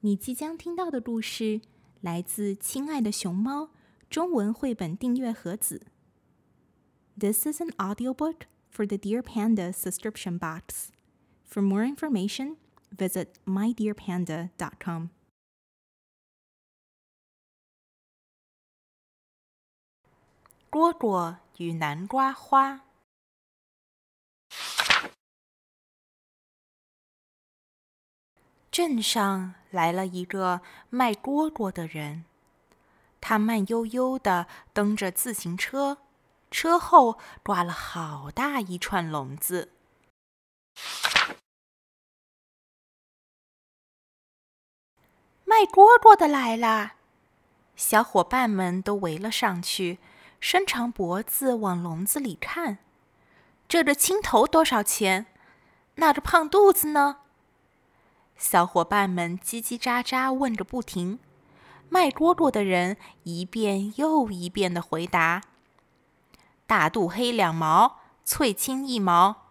你即将听到的故事来自《亲爱的熊猫》中文绘本订阅盒子。This is an audiobook for the Dear Panda subscription box. For more information, visit mydearpanda.com. 蝈蝈与南瓜花。镇上来了一个卖蝈蝈的人，他慢悠悠地蹬着自行车，车后挂了好大一串笼子。卖蝈蝈的来了，小伙伴们都围了上去，伸长脖子往笼子里看。这个青头多少钱？那个胖肚子呢？小伙伴们叽叽喳喳问个不停，卖蝈蝈的人一遍又一遍的回答：“大肚黑两毛，翠青一毛。”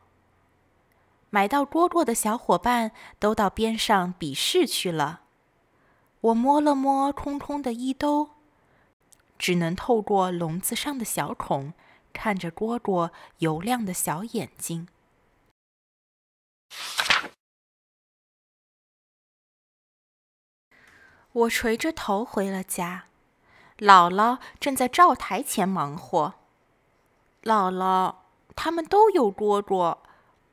买到蝈蝈的小伙伴都到边上比试去了。我摸了摸空空的衣兜，只能透过笼子上的小孔看着蝈蝈油亮的小眼睛。我垂着头回了家，姥姥正在灶台前忙活。姥姥，他们都有蝈蝈，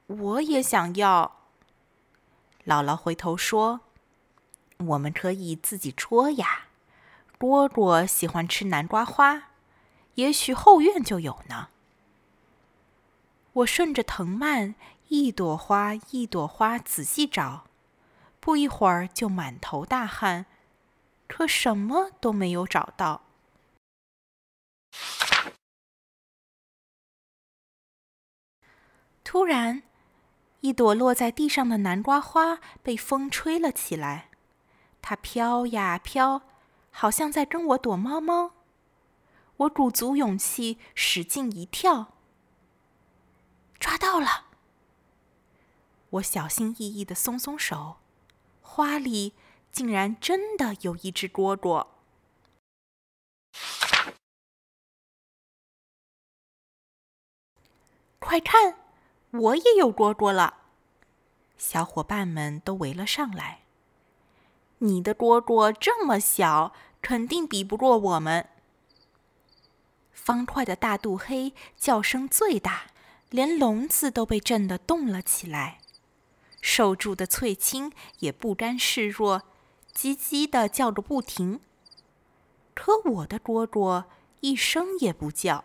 我也想要。姥姥回头说：“我们可以自己捉呀。蝈蝈喜欢吃南瓜花，也许后院就有呢。”我顺着藤蔓一朵花一朵花仔细找，不一会儿就满头大汗。可什么都没有找到。突然，一朵落在地上的南瓜花被风吹了起来，它飘呀飘，好像在跟我躲猫猫。我鼓足勇气，使劲一跳，抓到了！我小心翼翼的松松手，花里。竟然真的有一只蝈蝈！快看，我也有蝈蝈了！小伙伴们都围了上来。你的蝈蝈这么小，肯定比不过我们。方块的大肚黑叫声最大，连笼子都被震得动了起来。受助的翠青也不甘示弱。叽叽的叫个不停，可我的蝈蝈一声也不叫。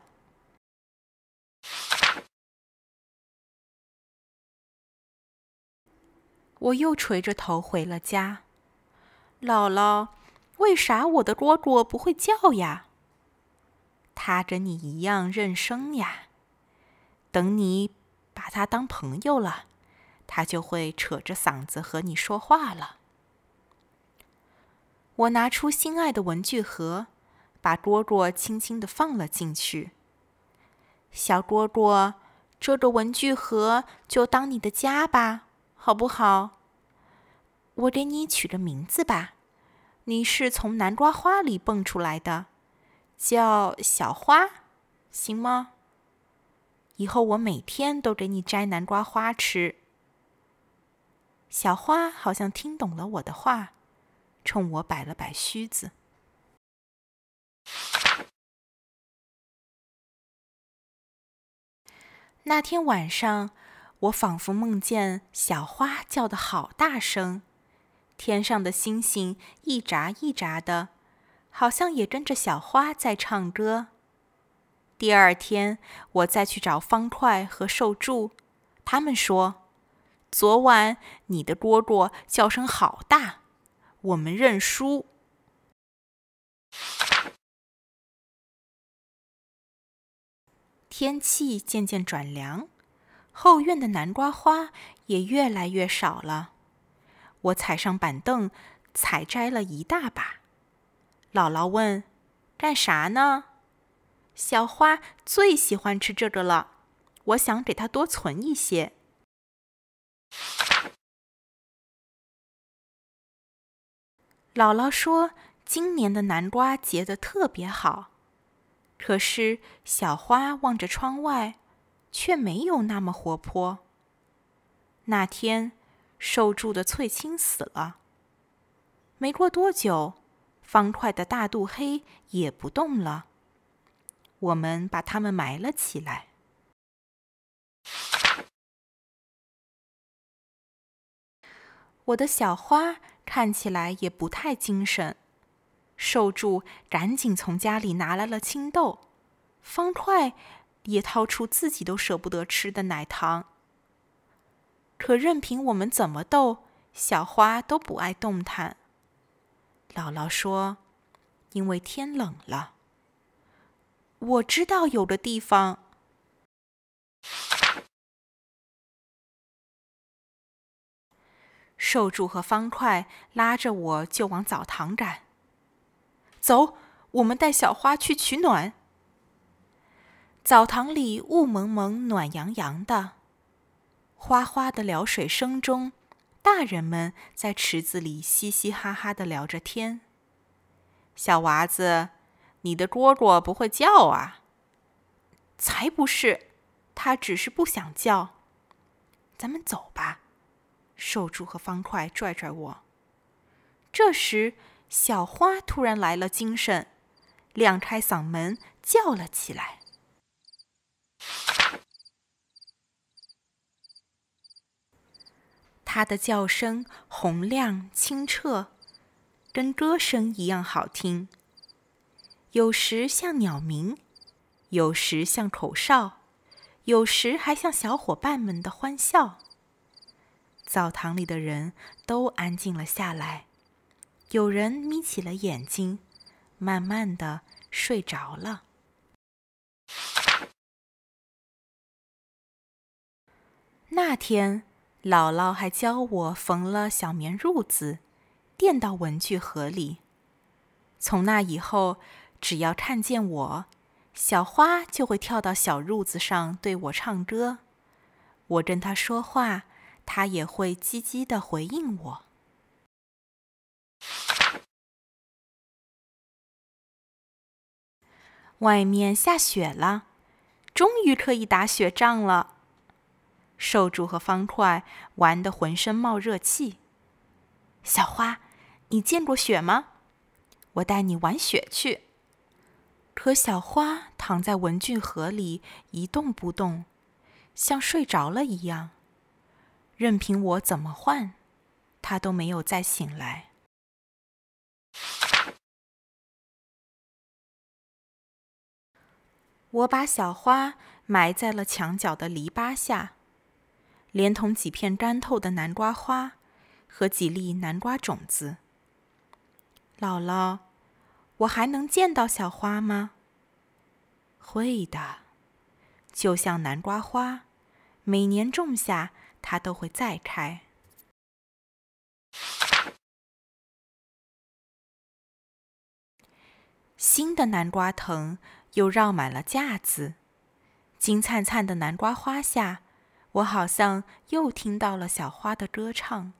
我又垂着头回了家。姥姥，为啥我的蝈蝈不会叫呀？它跟你一样认生呀。等你把它当朋友了，它就会扯着嗓子和你说话了。我拿出心爱的文具盒，把蝈蝈轻轻地放了进去。小蝈蝈，这个文具盒就当你的家吧，好不好？我给你取个名字吧，你是从南瓜花里蹦出来的，叫小花，行吗？以后我每天都给你摘南瓜花吃。小花好像听懂了我的话。冲我摆了摆须子。那天晚上，我仿佛梦见小花叫的好大声，天上的星星一眨一眨的，好像也跟着小花在唱歌。第二天，我再去找方块和寿柱，他们说，昨晚你的蝈蝈叫声好大。我们认输。天气渐渐转凉，后院的南瓜花也越来越少了。我踩上板凳，采摘了一大把。姥姥问：“干啥呢？”小花最喜欢吃这个了，我想给它多存一些。姥姥说，今年的南瓜结得特别好。可是小花望着窗外，却没有那么活泼。那天，受助的翠青死了。没过多久，方块的大肚黑也不动了。我们把它们埋了起来。我的小花看起来也不太精神。受助赶紧从家里拿来了青豆，方块也掏出自己都舍不得吃的奶糖。可任凭我们怎么逗，小花都不爱动弹。姥姥说：“因为天冷了。”我知道有的地方。受助和方块拉着我就往澡堂赶。走，我们带小花去取暖。澡堂里雾蒙蒙、暖洋洋的，哗哗的流水声中，大人们在池子里嘻嘻哈哈的聊着天。小娃子，你的蝈蝈不会叫啊？才不是，它只是不想叫。咱们走吧。寿柱和方块拽拽我。这时。小花突然来了精神，亮开嗓门叫了起来。它的叫声洪亮清澈，跟歌声一样好听。有时像鸟鸣，有时像口哨，有时还像小伙伴们的欢笑。澡堂里的人都安静了下来。有人眯起了眼睛，慢慢的睡着了。那天，姥姥还教我缝了小棉褥子，垫到文具盒里。从那以后，只要看见我，小花就会跳到小褥子上对我唱歌。我跟它说话，它也会叽叽的回应我。外面下雪了，终于可以打雪仗了。瘦柱和方块玩得浑身冒热气。小花，你见过雪吗？我带你玩雪去。可小花躺在文具盒里一动不动，像睡着了一样。任凭我怎么唤，它都没有再醒来。我把小花埋在了墙角的篱笆下，连同几片干透的南瓜花和几粒南瓜种子。姥姥，我还能见到小花吗？会的，就像南瓜花，每年种下，它都会再开。新的南瓜藤。又绕满了架子，金灿灿的南瓜花下，我好像又听到了小花的歌唱。